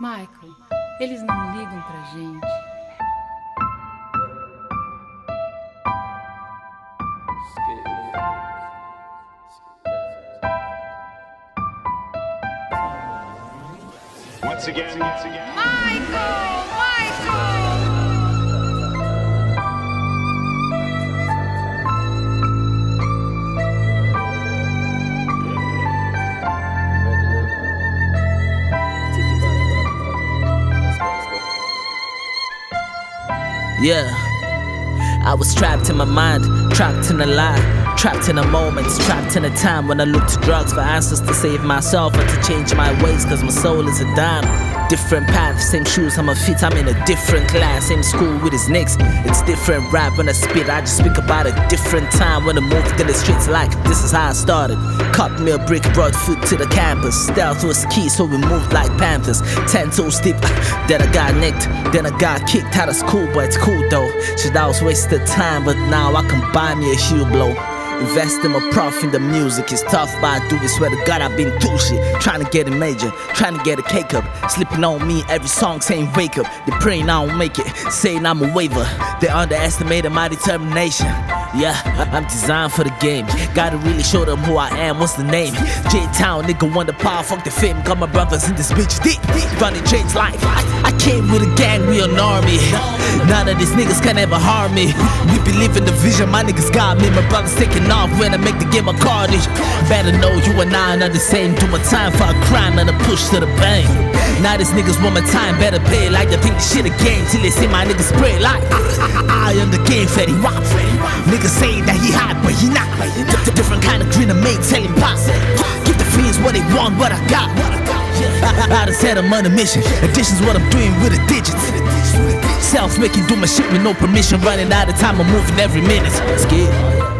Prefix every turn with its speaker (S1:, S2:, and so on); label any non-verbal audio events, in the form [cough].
S1: Michael, eles não ligam pra gente.
S2: Once again, once again.
S1: Michael! Michael!
S3: Yeah. I was trapped in my mind, trapped in a lie, trapped in a moment, trapped in a time when I looked to drugs for answers to save myself or to change my ways, cause my soul is a dime. Different path, same shoes on my feet, I'm in a different class, same school with his nicks. It's different rap when I spit, I just speak about a different time when I moved to the streets like this is how I started. Cut me a brick, brought food to the campus. Stealth was key, so we moved like panthers. Ten toes deep, [laughs] then I got nicked, then I got kicked out of school, but it's cool though. Shit, I was wasted time, but now I can buy me a heel blow. Invest in my prof in the music. It's tough, but I do it. Swear to God, I've been through shit. Trying to get a major, trying to get a cake up. Sleeping on me, every song saying wake up. They praying I don't make it, saying I'm a waver. They underestimated my determination. Yeah, I- I'm designed for the game. Gotta really show them who I am. What's the name? J Town, nigga, wonder power. Fuck the fame. Got my brothers in this bitch. Deep, deep, running change life. I, I came with a gang, we an army. None of these niggas can ever harm me. We believe in the vision, my niggas got me. My brothers taking off when I make the game a carnage. Better know you and I are not the same. Do my time for a crime and a push to the bank. Now these niggas want my time, better pay like they think the shit a game till they see my niggas spray like I, I, I am the game Fetty Wap. Niggas say that he hot, but he not. D- different kind of grin to make, pass. Give the fiends what they want, what I got. I, I said I'm on a mission. Addition's what I'm doing with the digits. Self making, do my shit with no permission. Running out of time, I'm moving every minute. Scared.